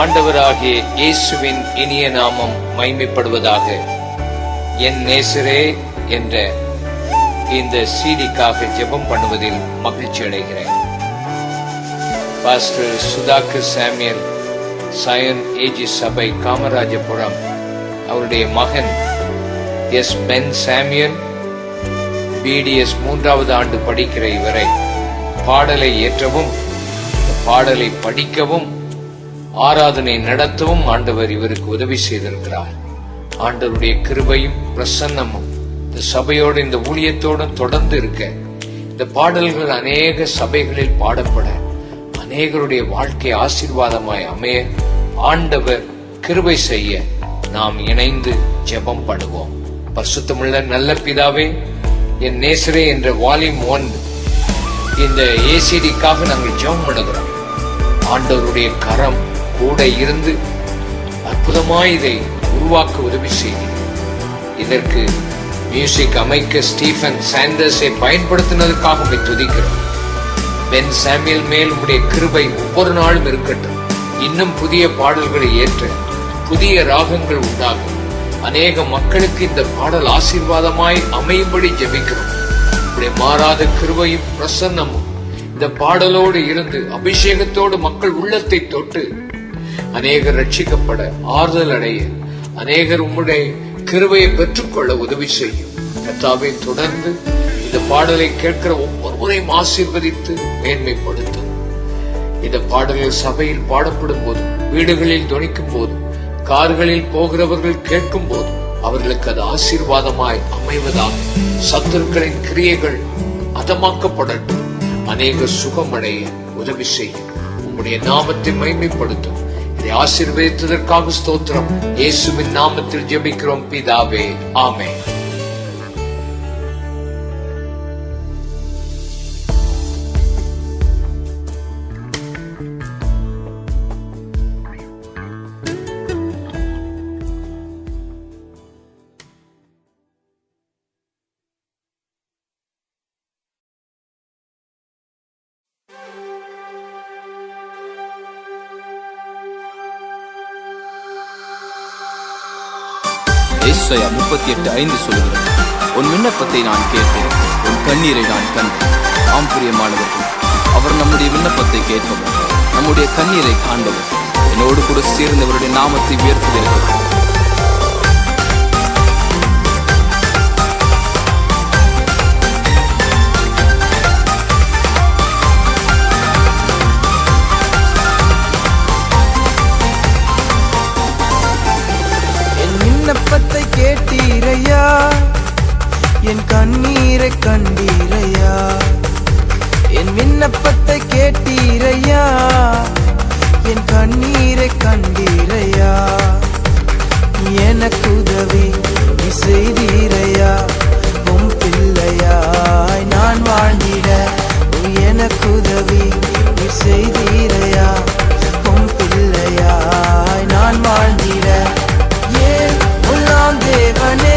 ஆண்டவராகிய இயேசுவின் இனிய நாமம் மைமைப்படுவதாக என் நேசரே என்ற இந்த சீடிக்காக ஜெபம் பண்ணுவதில் மகிழ்ச்சி அடைகிறேன். பாஸ்டர் சுதாகர் சாமியல் சயன் ஏஜி சபை காமராஜபுரம் அவருடைய மகன் எஸ் பென் சாமியல் பிடிஎஸ் மூன்றாவது ஆண்டு படிக்கிற இவரை பாடலை ஏற்றவும் பாடலை படிக்கவும் ஆராதனை நடத்தவும் ஆண்டவர் இவருக்கு உதவி செய்திருக்கிறார். ஆண்டவருடைய கிருபையும் பிரசன்னமும் இந்த சபையோடு இந்த ஊழியத்தோடும் தொடர்ந்து இருக்க இந்த பாடல்கள் அநேக சபைகளில் பாடப்பட அநேகருடைய வாழ்க்கை ஆசீர்வாதமாய் அமைய ஆண்டவர் கிருபை செய்ய நாம் இணைந்து ஜெபம் பண்ணுவோம். பரிசுத்தமுள்ள நல்ல பிதாவே என் நேசரே என்ற வால்யூம் ஒன் இந்த ஏசிடிக்காக நாங்கள் ஜெபம் பண்ணுகிறோம். ஆண்டவருடைய கரம் கூட இருந்து அற்புதமாய் இதை உருவாக்க உதவி செய்தி இதற்கு மியூசிக் அமைக்க ஸ்டீஃபன் சாண்டர்ஸை பயன்படுத்தினதுக்காக உம்மை துதிக்கிறோம். பென் சாமியல் மேல் உடைய கிருபை ஒவ்வொரு நாளும் இருக்கட்டும். இன்னும் புதிய பாடல்களை ஏற்ற புதிய ராகங்கள் உண்டாகும். அநேக மக்களுக்கு இந்த பாடல் ஆசீர்வாதமாய் அமையும்படி ஜெபிக்கிறோம். உடைய மாறாத கிருபையும் பிரசன்னமும் இந்த பாடலோடு இருந்து அபிஷேகத்தோடு மக்கள் உள்ளத்தை தொட்டு அநேகர் ரட்சிக்கப்பட ஆறுதல் அடைய அநேகர் உம்முடைய கிருவையை பெற்றுக்கொள்ள உதவி செய்யும். கத்தாவை தொடர்ந்து இந்த பாடலை கேட்கிற ஒவ்வொருவரையும் ஆசீர்வதித்து மேன்மைப்படுத்தும் இந்த பாடல்கள் சபையில் பாடப்படும் போது வீடுகளில் துணிக்கும் போதும் கார்களில் போகிறவர்கள் கேட்கும் போது அவர்களுக்கு அது ஆசீர்வாதமாய் அமைவதாக சத்துருக்களின் கிரியைகள் அதமாக்கப்படட்டும். அநேக சுகமடைய உதவி செய்யும். உம்முடைய நாமத்தை மைமைப்படுத்தும் இதை ஆசீர்வதித்ததற்காக ஸ்தோத்திரம். இயேசுவின் நாமத்தில் ஜெபிக்கிறோம் பிதாவே. ஆமென். இருபத்தி எட்டு ஐந்து சொல்கிறது உன் விண்ணப்பத்தை நான் கேட்பேன். உன் கண்ணீரை நான் கண்டேன். ஆம் பிரியமானவர்கள் அவர் நம்முடைய விண்ணப்பத்தை கேட்பவர். நம்முடைய கண்ணீரை காண்பவர். என்னோடு கூட சேர்ந்தவருடைய நாமத்தை உயர்த்துகிறவர். கண்டீரையா என் கண்ணீரை கண்டீரையா? என் விண்ணப்பத்தை கேட்டீரையா? என் கண்ணீரை கண்டீரையா? எனக்கு உதவி நீ செய்தீரையா? உம் பிள்ளையாய் நான் வாழ்ந்திட எனக்கு உதவி நீ செய்தீரையா? உம் பிள்ளையாய் நான் வாழ்ந்திட உள்ளாம்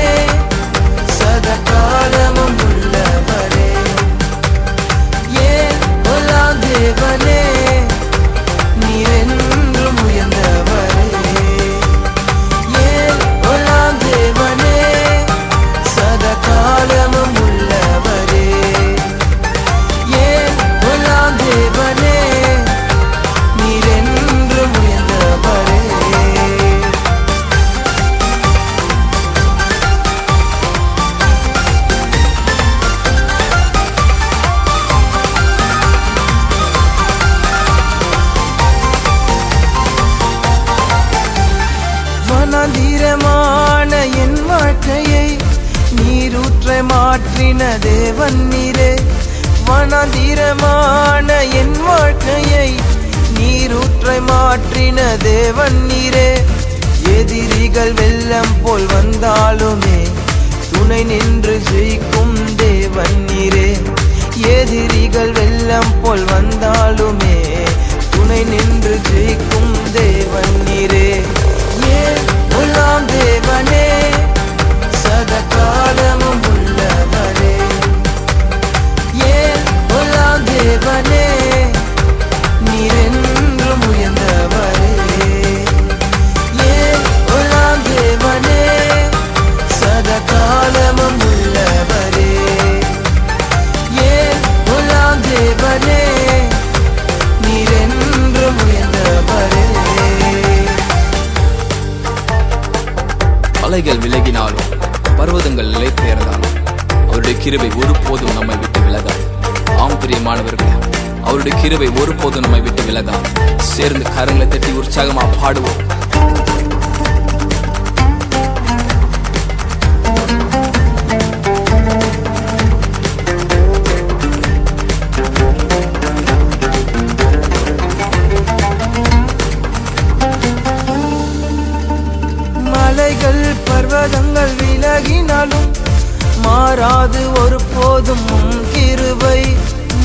மாறாது ஒரு போதும் கிருவை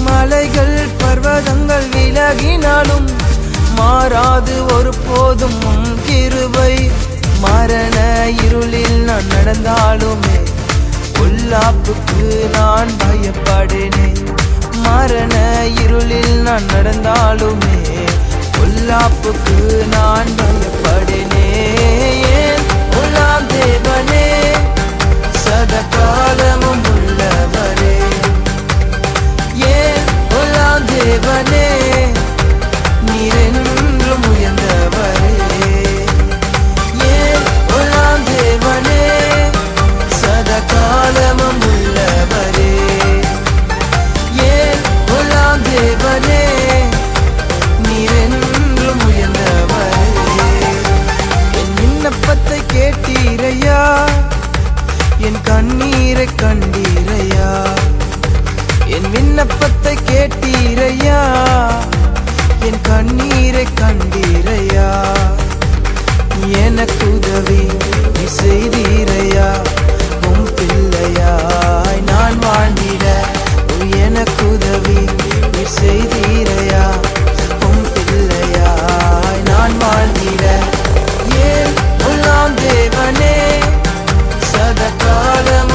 மலைகள் பர்வதங்கள் விலகினாலும் மாறாது ஒரு போதும் கிருவை மரண இருளில் நான் நடந்தாலுமே பொல்லாப்புக்கு நான் பயப்படேனே மரண இருளில் நான் நடந்தாலுமே பொல்லாப்புக்கு நான் பயப்படேனே ஏன் தேவனே தேவனே சதகாலமும் உள்ளவரே ஏன் உலாம் தேவனே? நீரென்றும் உயர்ந்தவரே. ஏன் உலாம் தேவனே? சதகாலமும் உள்ளவரே என் கண்ணீரை கண்டீரையா? என் விண்ணப்பத்தை கேட்டீரையா? என் கண்ணீரை கண்டீரையா? எனக்கு உதவி நீ செய்தீரையா? உன் பிள்ளையாய் நான் வாழ்ந்திட எனக்கு உதவி நீ செய்தீரையா? உன் பிள்ளையாய் நான் வாழ்ந்திட ஏன் உள்ளாம் தேவனே? சதகாலமும்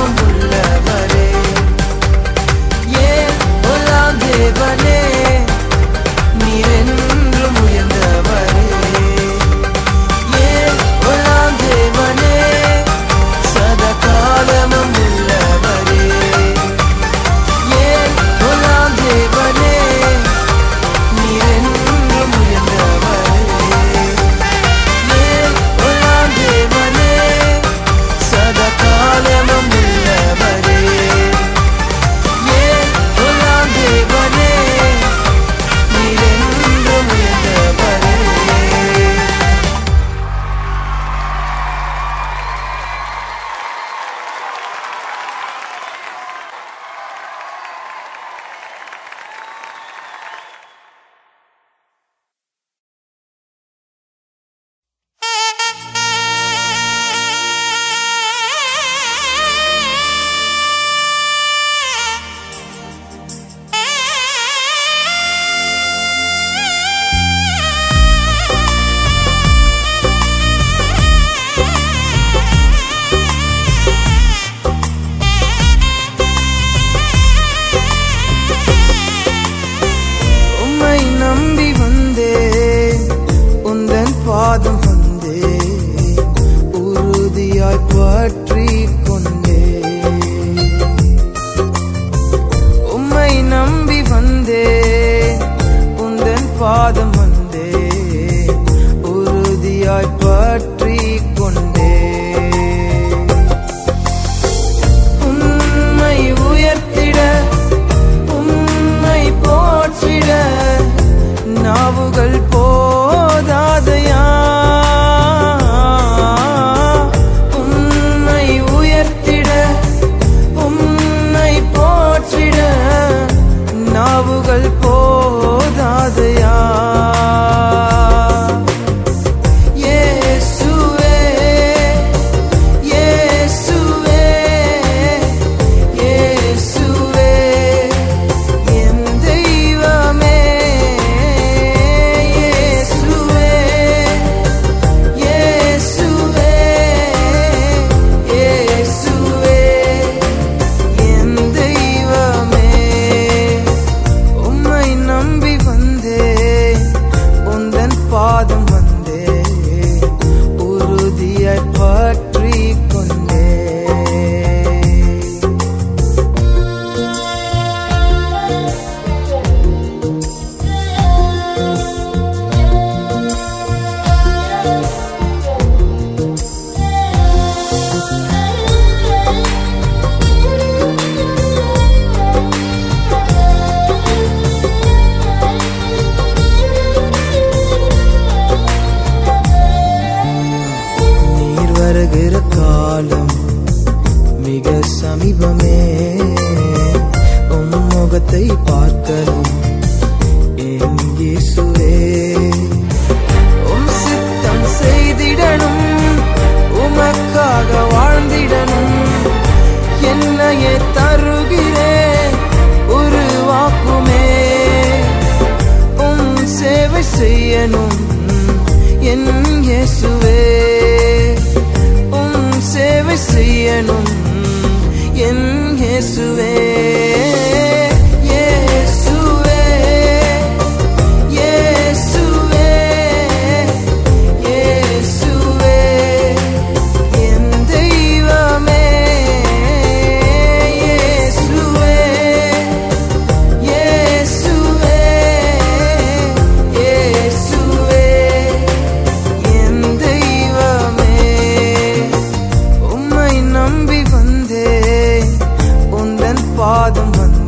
பாதம் வந்தேன்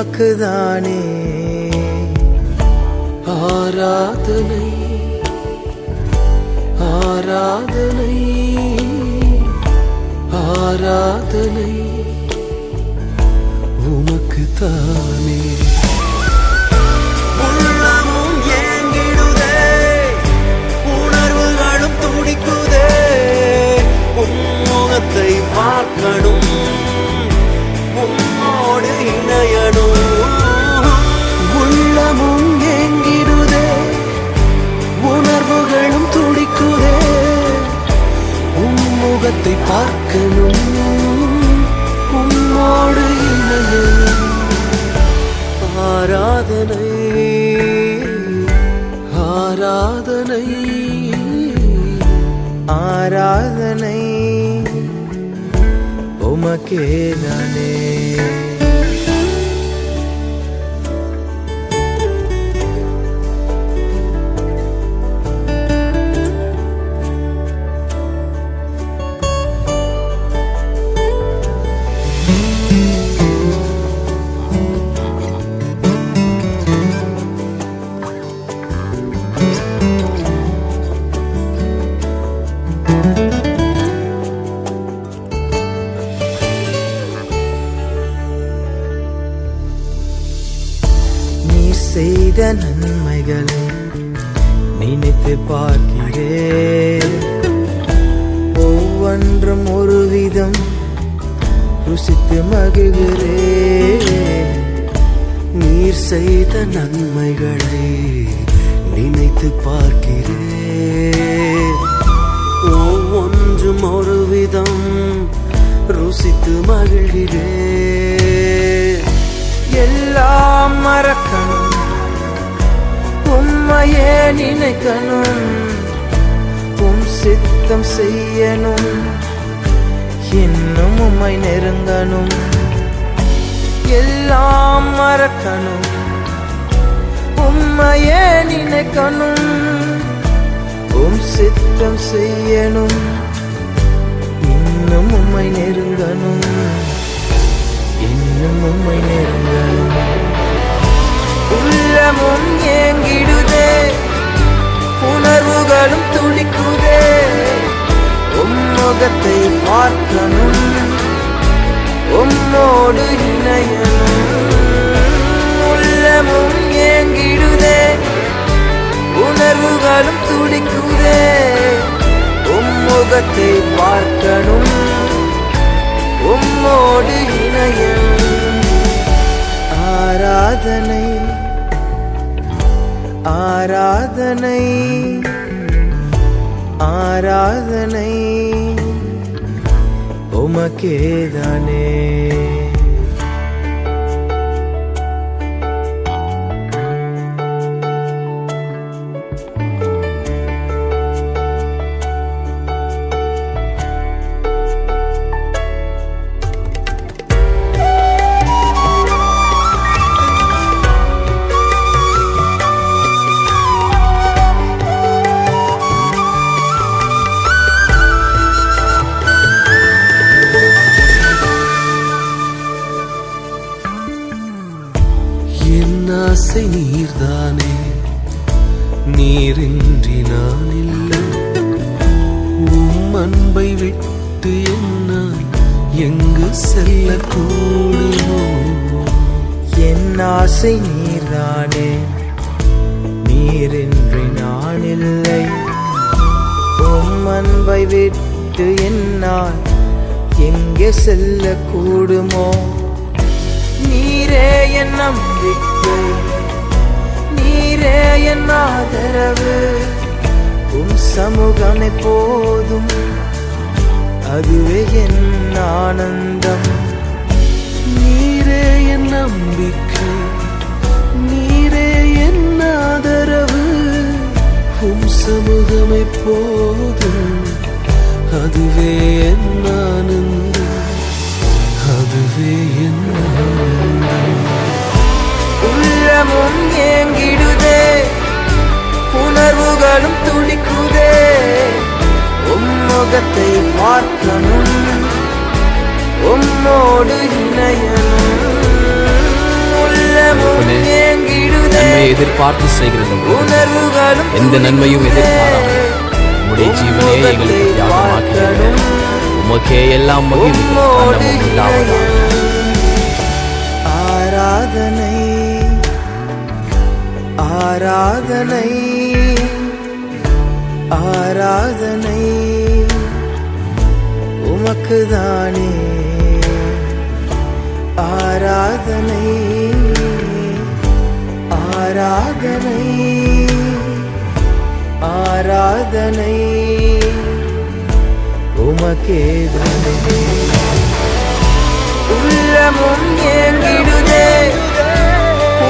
உமக்குதானே. ஆராதனை ஆராதனை ஆராதனை உமக்கு தானே உள்ளமும் ஏங்கிடுதே உணர்வுகளும் துடிக்குதே உன்முகத்தை பார்க்கணும். உள்ளமும் ஏங்கிடுதே. உணர்வுகளும் துடிக்குதே. உம்முகத்தை பார்க்கணும். உம்மோடு ஆராதனை ஆராதனை ஆராதனை. உமக்கே தானே பார்க்கிறேன் ஒவ்வொன்றும் ஒரு விதம் ருசித்து மகிழ்கிறேன் நீர் செய்த நன்மைகளை நினைத்து பார்க்கிறேன் ஒவ்வொன்றும் ஒரு விதம் ருசித்து மகிழ்கிறேன் எல்லாம் மறக்கணும். உம்மையே நினைக்கணும். உம் சித்தம் செய்யணும். இன்னும் உம்மை நெருங்கணும். எல்லாம் மறக்கணும். உம்மையே நினைக்கணும். உம் சித்தம் செய்யணும். இன்னும் உம்மை நெருங்கணும். இன்னும் உம்மை நெருங்கணும். உள்ளமும் ஏங்கிடுதே. உணர்வுகளும் துடிக்குதே. உம்முகத்தை பார்க்கணும். உம்மோடு இணையணும். உள்ளமும் ஏங்கிடுதே. உணர்வுகளும் துடிக்குதே. உம்முகத்தை பார்க்கணும். உம்மோடு இணையணும். ஆராதனை ஆராதனை ஆராதனை உமக்கேதானே. அன்பை விட்டு என்னால் எங்கு செல்லக்கூடுமோ? என் ஆசை நீர்தானே? நீரின்றி நான் இல்லை. உம் அன்பை விட்டு என்னால் எங்கே செல்லக்கூடுமோ? நீரே என் நம்பிக்கை. நீரே என் ஆதரவு. உம் சமூகமே போதும். அதுவே என் ஆனந்தம். நீரே என் நம்பிக்கை. நீரே என் ஆதரவு. உம் சமூகம் போதும் அதுவே என் ஆனந்தம். அதுவே என் ஆனந்தம். உள்ளமும் ஏங்கிடுதே. உணர்வுகளும் துடிக்குதே. உம்முகத்தை பார்க்கணும் உம்மோடு இணையணும். எதிர்பார்த்து செய்கிறது உணர்வுகளும் எந்த நன்மையும். எதிர்பாராமல் உம்முடைய ஜீவனே எங்களுக்கு தியாகமாக்கிறேன் உமக்கே எல்லாம் உண்டாவதாக. ஆராதனை ஆராதனை. ஆராதனை உமக்குதானே. ஆராதனை ஆராதனை ஆராதனை. உமக்கே தானே உள்ளமும் ஏங்கிடுதே.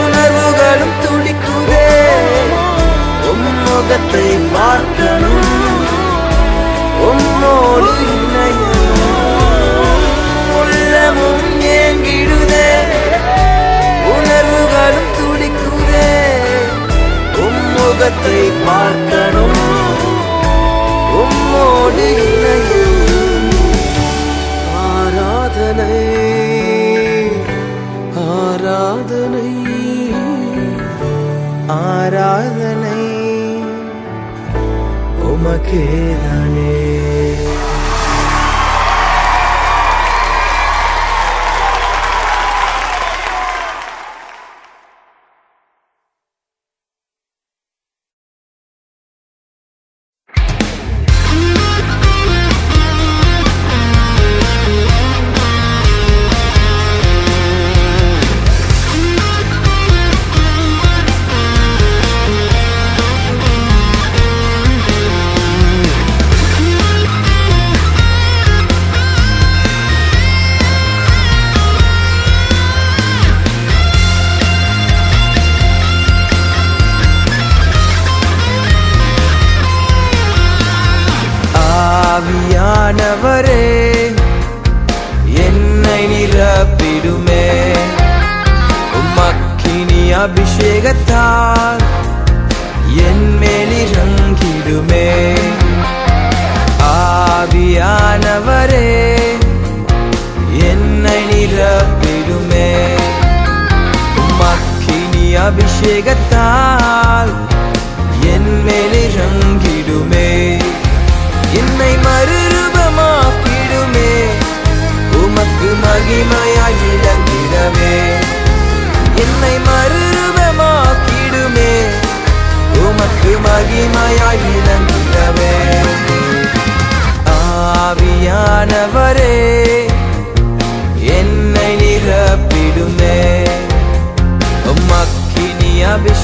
உணர்வுகளும் துடிக்குதே. உம்முகத்தை முகத்தை பார்க்க உமக்கேதானே ஆவியானவரே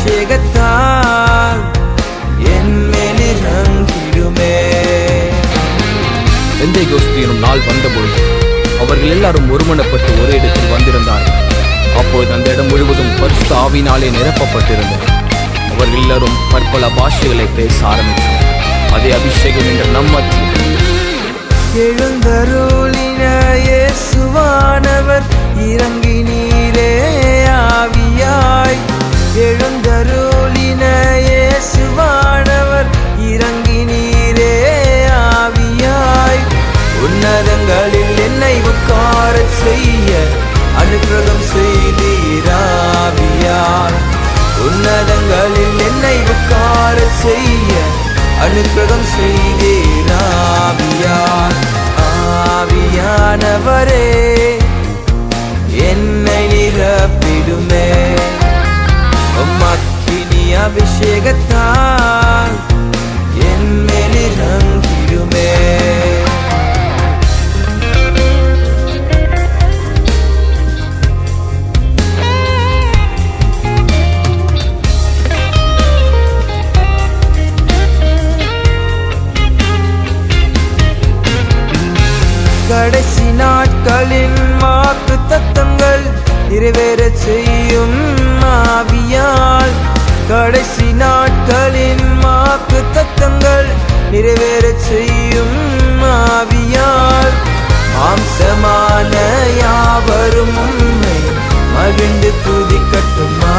அபிஷேகத்தால் என் மேலிறங்கிடுமே எந்தை கோஸ்தியனும் நாள் வந்தபொழுது அவர்கள் எல்லாரும் ஒருமனப்பட்டு ஒரு இடத்தில் வந்திருந்தார்கள். அப்பொழுது அந்த இடம் முழுவதும் பரிசுத்த ஆவினாலே நிரப்பப்பட்டிருந்தது. அவர்கள் எல்லாரும் பற்பல பாஷைகளை பேச ஆரம்பித்தார் அதே அபிஷேகம் என்ற நம்மத்தில் எழுந்தருளின இயேசுவானவர் இறங்கி நீரே ஆவியாய். எழுந்தருளின இயேசுவானவர் இறங்கி நீரே ஆவியாய். உன்னதங்களில் என்னை உட்கார செய்ய அனுகிரகம் செய்தீராவியார் உன்னதங்களில் என்னை உட்கார செய்ய அனுகிரகம் செய்தீராவியார் ஆவியானவரே என்னை நிரப்பிடுமே. மக்கினி அபிஷேகத்தால் என் மேலிறங்கிடுமே கடைசி நாட்களின் வாக்கு தத்தங்கள் நிறைவேற செய்யும் ஆவியால் கடைசி நாட்களின் மாக்கு தத்தங்கள் நிறைவேற செய்யும் ஆவியால். மாம்சமான யாவரும் உண்மை மகிழ்ந்து துதிக்கட்டுமா?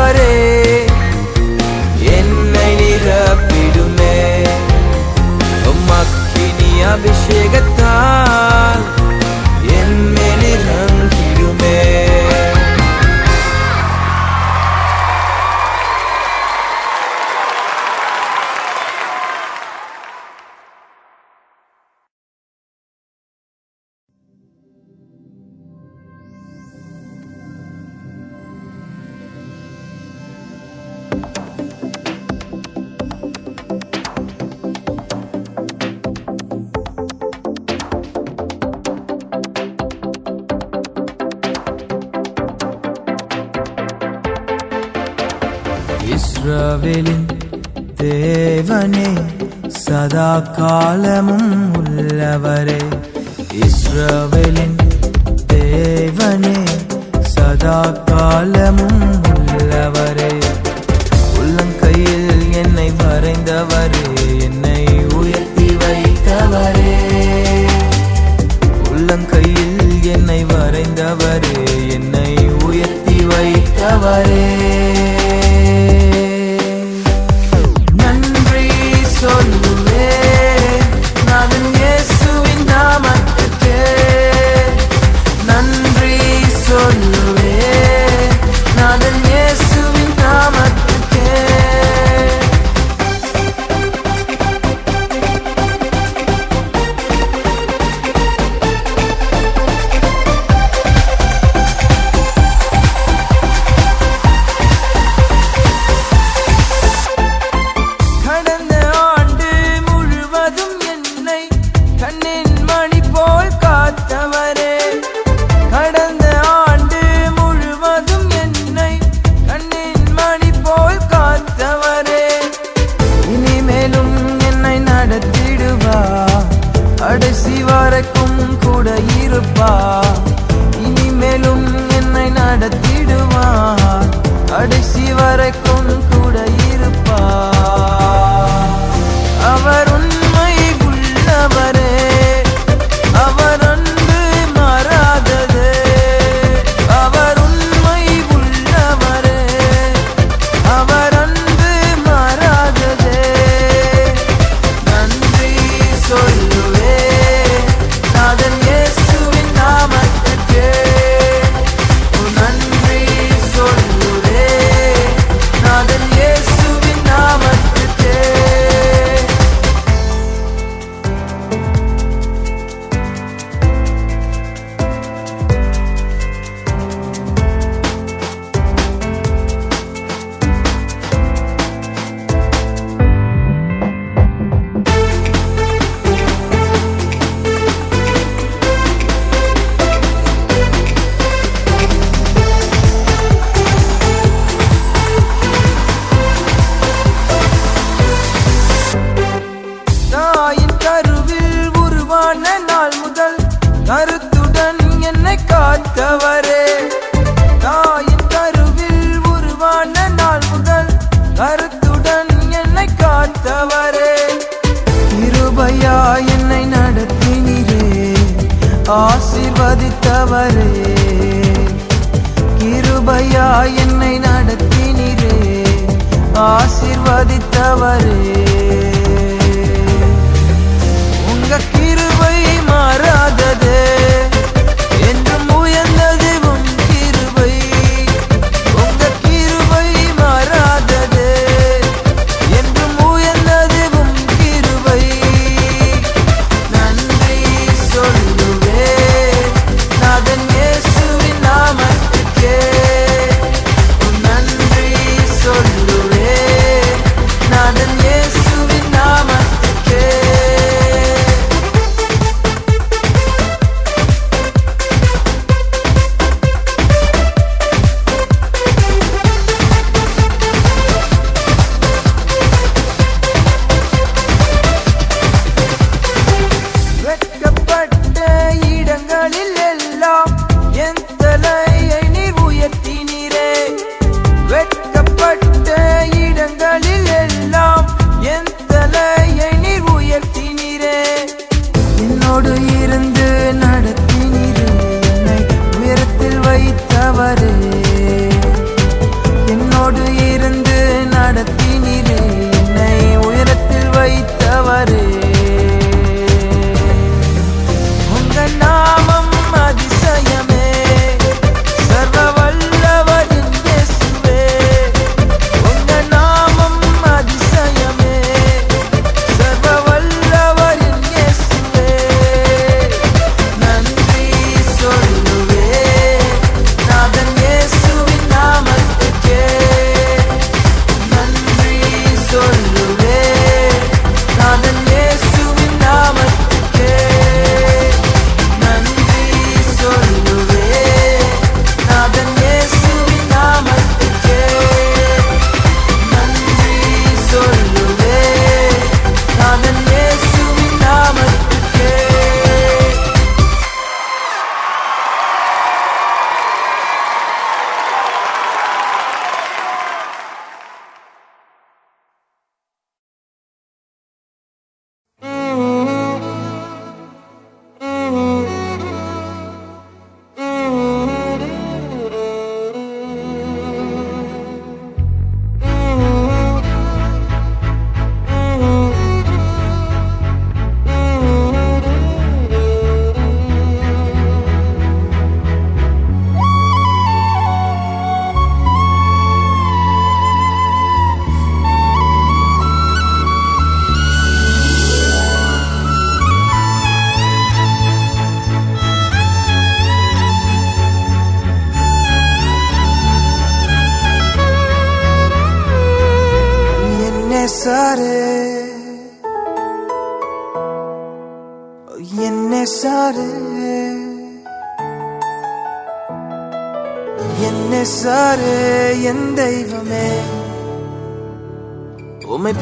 ஆவியானவரே என்னை நிரப்பிடுமே. உமக்கினி அபிஷேகத்தால்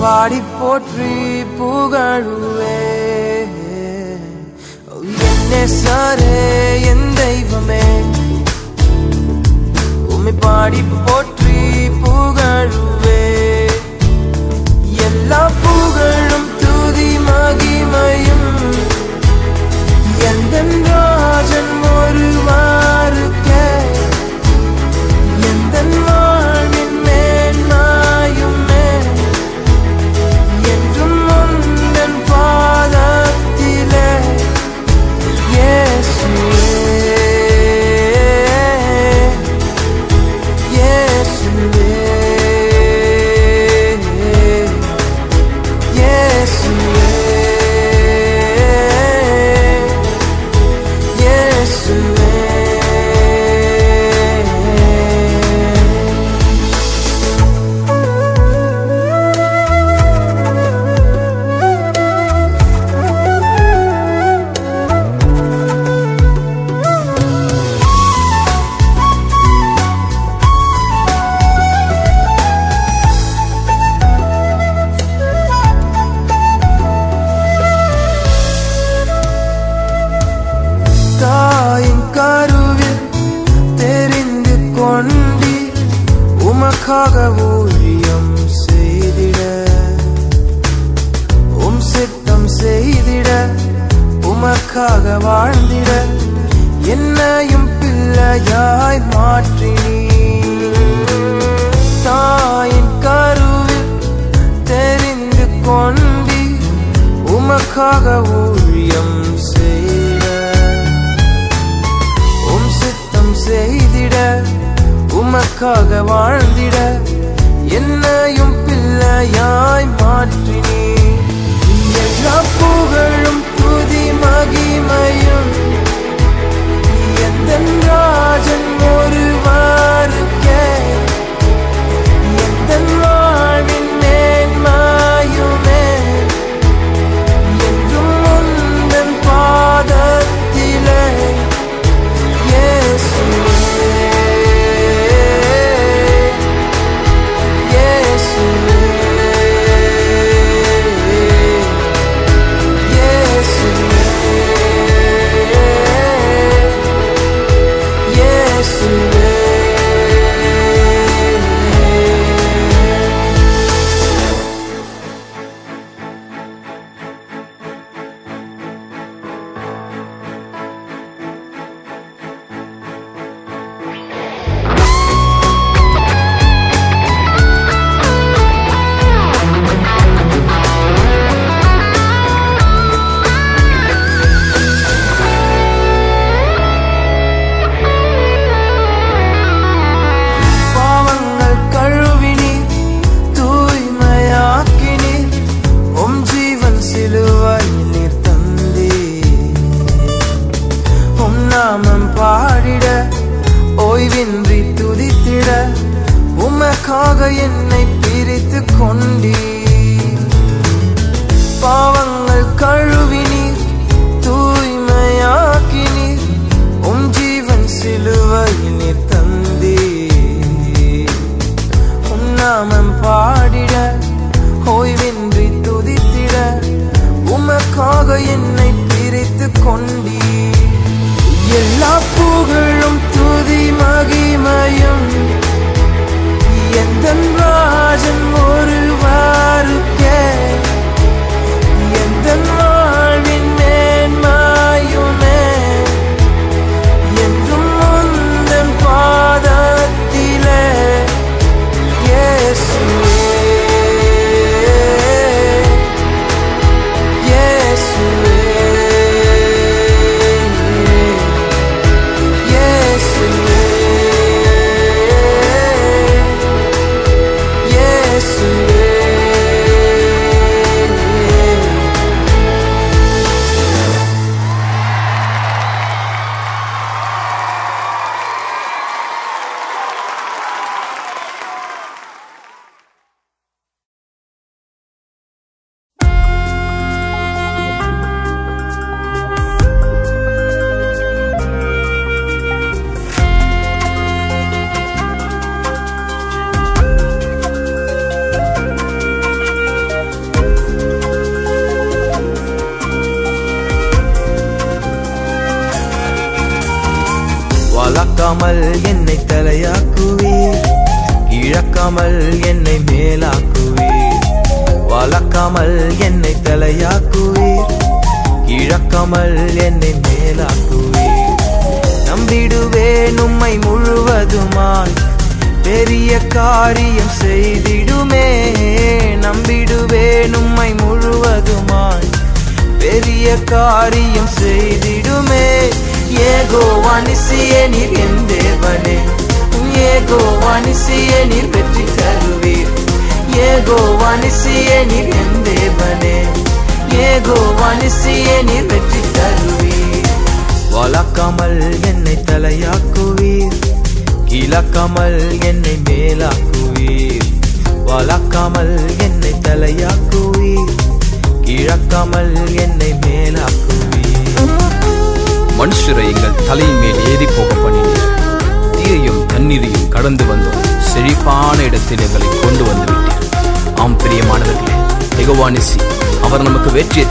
உம்மை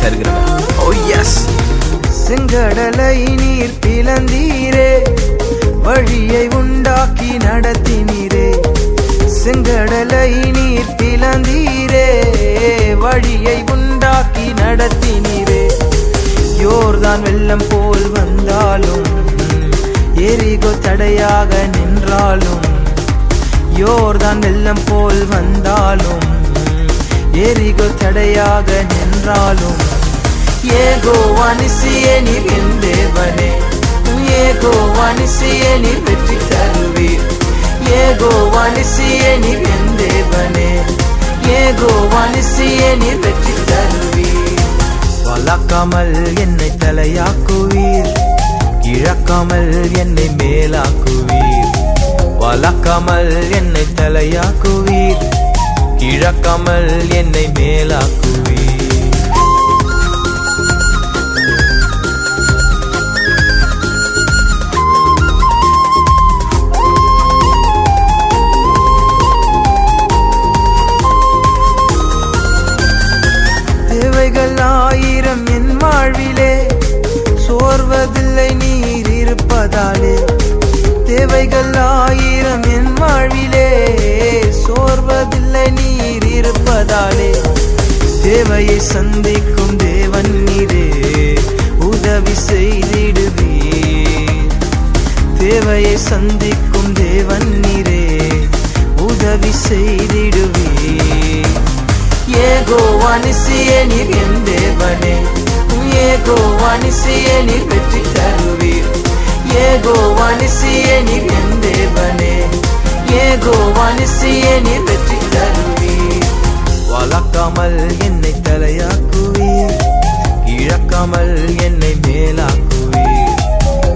நமக்கு வெற்றியை ஓ எஸ் செங்கடலை நீர் பிளந்தீரே வழியை உண்டாக்கி நடத்தினீரே. செங்கடலை நீர் பிளந்தீரே வழியை உண்டாக்கி நடத்தினீரே. யோர்தான் வெள்ளம் போல் வந்தாலும் எரிகோ தடையாக நின்றாலும் யோர்தான் வெள்ளம் போல் வந்தாலும் எரிகோ தடையாக நின்றாலும் ஏகோ வானிசியே நீர் என் தேவனே. ஏகோ வானிசியே நீர் வெற்றி தருவீர். ஏகோ வானிசியே நீர் என் தேவனே. ஏகோ வானிசியே நீர் வெற்றி தருவீர். வளர்க்காமல் என்னை தலையாக்குவீர். இழக்காமல் என்னை மேலாக்குவீர். வளர்க்காமல் என்னை தலையாக்குவீர். இழக்காமல் என்னை மேலாக்குவீர். வாழ்விலே சோர்வதில்லை நீர் இருப்பதாலே. தேவைகள் ஆயிரம் என் வாழ்விலே சோர்வதில்லை நீர் இருப்பதாலே. தேவையை சந்திக்கும் தேவன் நீரே உதவி செய்திடுவே தேவையை சந்திக்கும் தேவன் நீரே உதவி செய்திடுவே ஏகோ அனுசிய நீர் என் தேவனே. ஏகோ வானிசியே நீர் வெற்றி தருவீர். ஏகோ வானிசியே நீர் என் தேவனே. ஏகோ வானிசியே நீர் வெற்றி தருவீர். வளர்க்காமல் என்னை தலையாக்குவீர். இழக்காமல் என்னை மேலாக்குவீர்.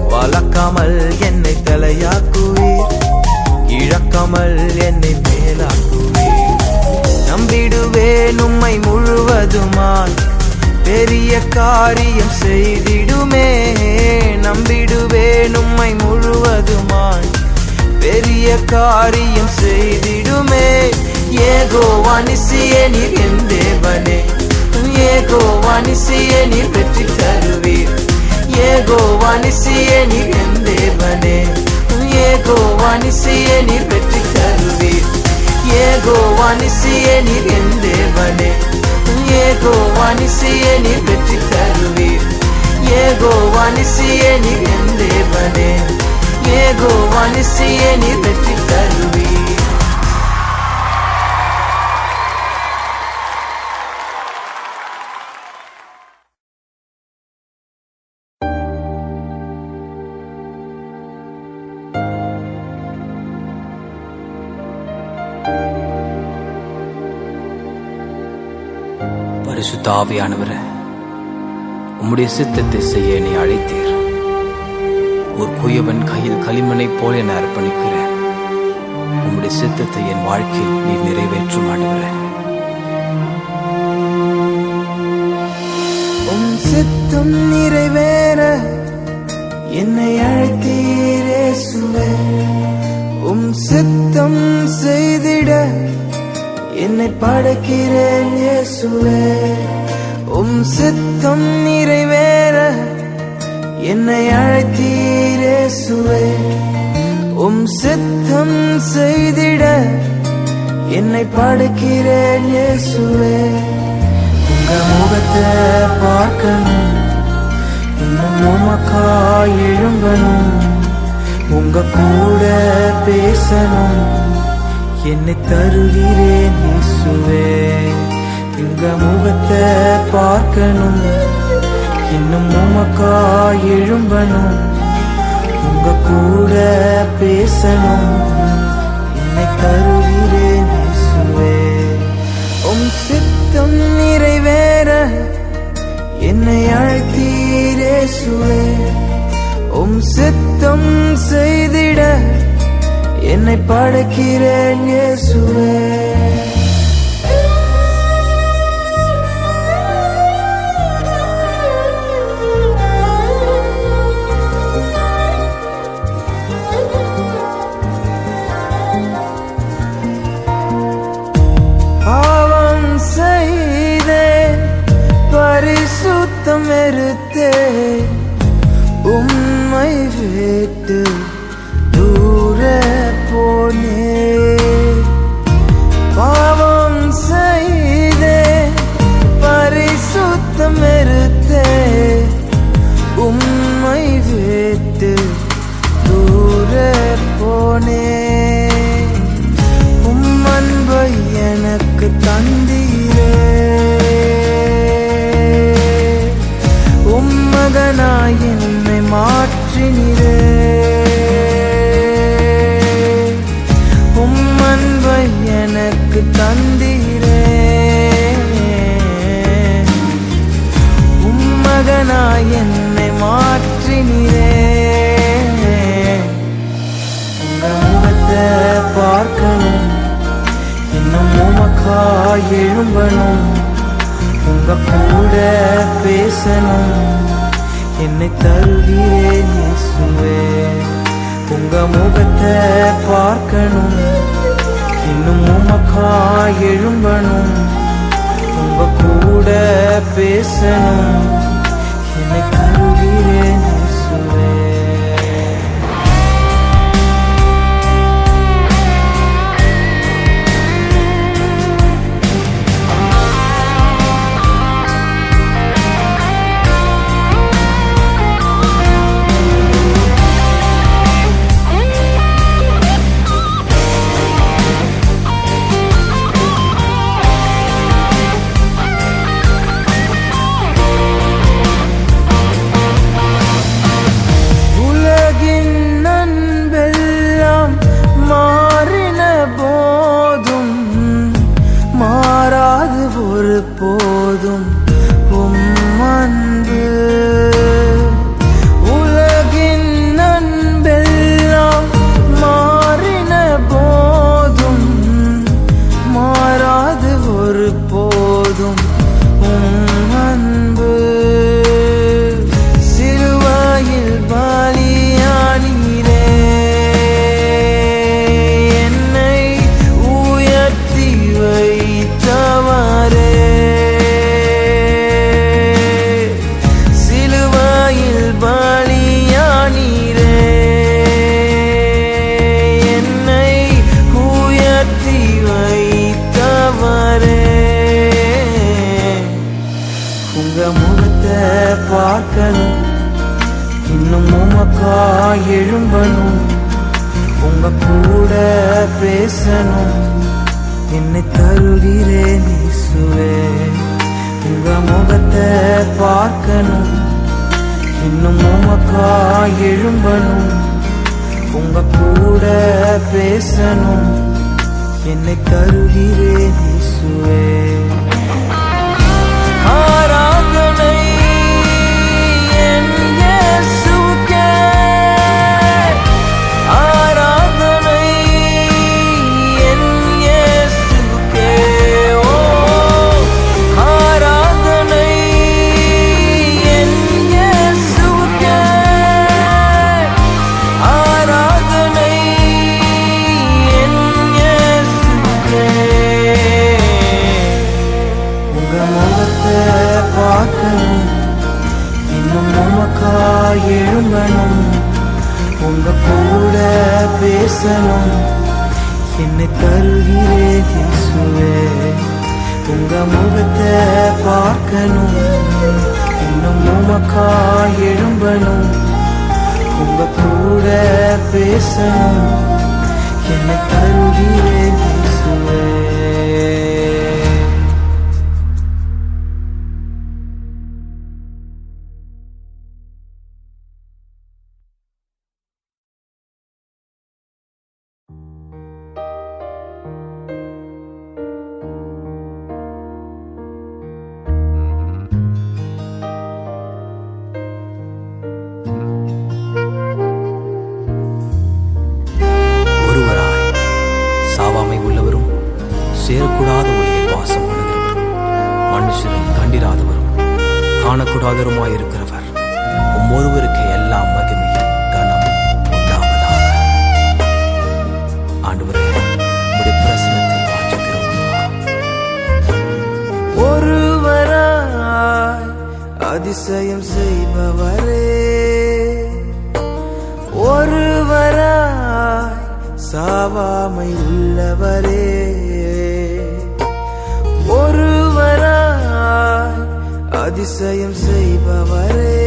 வளர்க்காமல் என்னை தலையாக்குவீர். இழக்காமல் என்னை மேலாக்குவீர். நம்பிடுவேன் உம்மை முழுவதுமாய். பெரிய காரியம் செய்திடுமே. நம்பிடுவேன் உம்மை முழுவதுமாய். பெரிய காரியம் செய்திடுமே. ஏகோ வானிசியே நீர் என் தேவனே. ஏகோ வானிசியே நீர் பெற்றி தருவீர். ஏகோ வானிசியே நீர் என் தேவனே. ஏகோ வானிசியே நீர் பெற்றி தருவீர். ஏகோ வானிசியே நீர் என் தேவனே. ஏகோ வானிசியே நீர் வெற்றி தருவீர் ஏகோ வானிசியே நீர் என் தேவனே ஏகோ பரிசுத்த உம்முடைய சித்தத்தை செய்ய என்னை அழைத்தீர். ஒரு குயவன் கையில் களிமனை போல என அர்ப்பணிக்கிறேன் உம்முடைய சித்தத்தை என் வாழ்க்கையில் நீ நிறைவேற்றும் ஆண்டவரே. உம் சித்தம் நிறைவேற என்னை அழைத்தீரே சுவே உம் சித்தம் செய்திட என்னை படைக்கிறேன் இயேசுவே. உம் சித்தம் நிறைவேற என்னை அழைத்தீரே சுவே உம் சித்தம் செய்திட என்னை படைக்கிறேன் இயேசுவே. உங்க முகத்தை பார்க்கணும். இன்னும் உமக்காய் எழும்பணும். உங்க கூட பேசணும். என்னை தருகிறேன் இயேசுவே உங்க முகத்தை பார்க்கணும். இன்னும் உமக்கா எழும்பணும். உங்க கூட பேசணும். என்னை தருகிறேன் இயேசுவே உம் சித்தம் நிறைவேற என்னை அழைத்தீரேசுவே உம் சித்தம் செய்திட என்னை படைக்கிறேன் இயேசுவே. உமக்காய் எழும்பணும் உங்க கூட பேசணும். என்னை தருகிறேன் இயேசுவே. உங்க முகத்தை பார்க்கணும். இன்னும் உமக்கா எழும்பணும். உங்க கூட பேசணும் எனக்கு அதிசயம் செய்பவரே.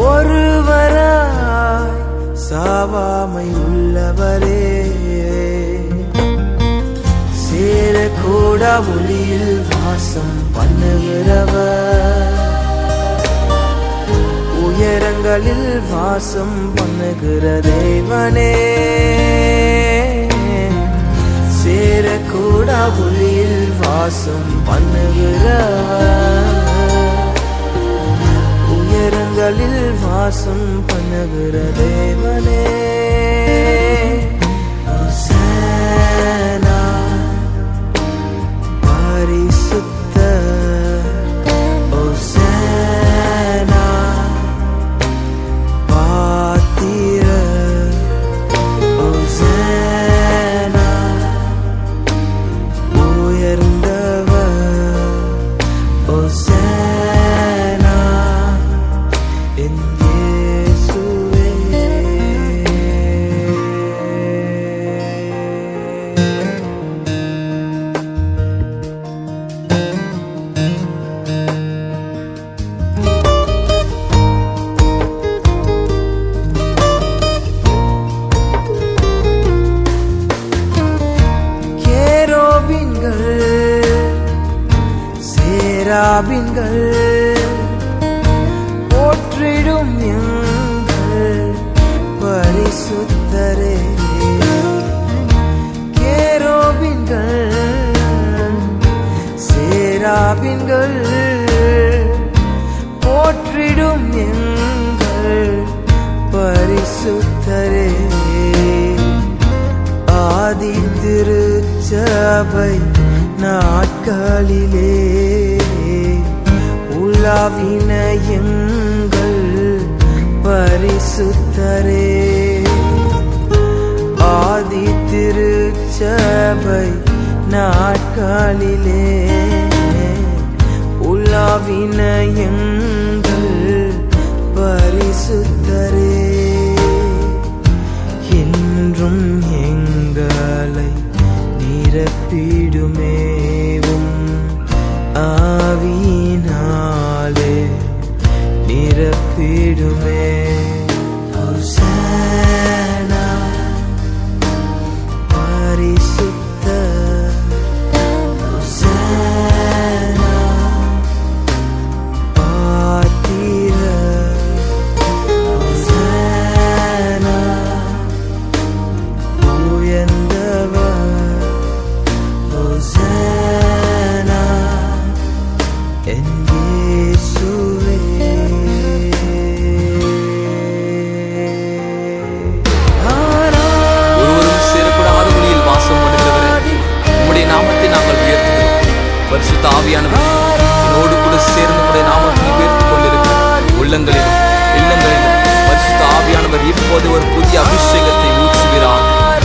ஒருவராய் சாவாமை உள்ளவரே. சேரக்கூட ஒளியில் வாசம் பண்ணுகிறவர். உயரங்களில் வாசம் பண்ணுகிற தேவனே. சேரக்கூட ஒளி வாசம் பண்ணுகிறவர் உயரங்களில் வாசம் பண்ணுகிற தேவனே. சபை நாட்களிலே உலாவின எங்கள் பரிசுத்தரே. ஆதி திருச்சபை நாட்களிலே உலாவின எங்கள் ஒரு புதிய அபிஷேகத்தை ஊற்றுகிறார்.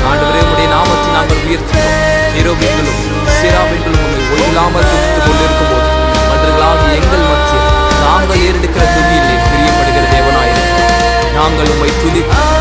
ஆண்டவரே உடைய நாமத்தை நாங்கள் உயர்த்துகிறோம். நிரோபிகளும் சிராபிகளும் உண்மை ஒயிலாமல் துதித்துக் கொண்டிருக்கும் போது மற்றவர்களாக எங்கள் மத்தியில் நாங்கள் ஏறெடுக்கிற துதியில் பிரியப்படுகிற தேவனாயிருக்கிறோம். நாங்கள் உண்மை துணித்து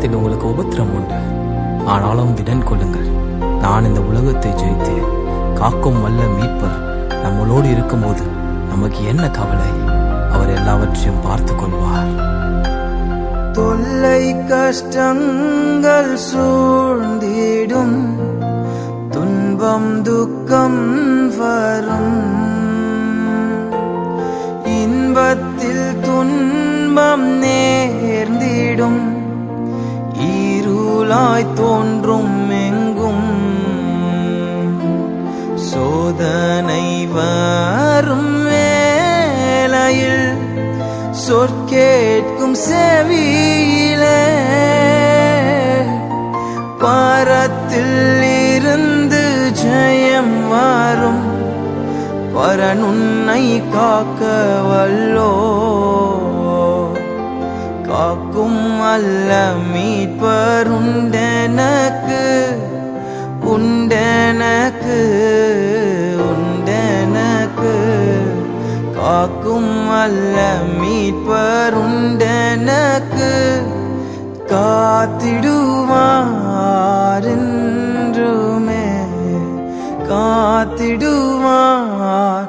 உலகத்தில் உங்களுக்கு உபத்திரம் உண்டு. ஆனாலும் திடன் கொள்ளுங்கள். நான் இந்த உலகத்தை ஜெயித்தேன். காக்கும் வல்ல மீட்பர் நம்மளோடு இருக்கும்போது நமக்கு என்ன கவலை? அவர் எல்லாவற்றையும் பார்த்து கொள்வார். தொல்லை கஷ்டங்கள் சூழ்ந்திடும். துன்பம் துக்கம் வரும். இன்பத்தில் துன்பம் நே ஈருளாய் தோன்றும் எங்கும். சோதனை வரும் வேலையில் சொற்கேட்கும் செவியிலே. பாரத்தில் இருந்து ஜெயம் வரும். பரனுன்னை காக்க வல்லோ வாக்கும் அல்ல மீட்பருண்டெனக்கு உண்டனக்கு உண்டனக்கு. காக்கும் அல்ல மீட்பருண்டெனக்கு காத்திடுவாருமே காத்திடுவார்.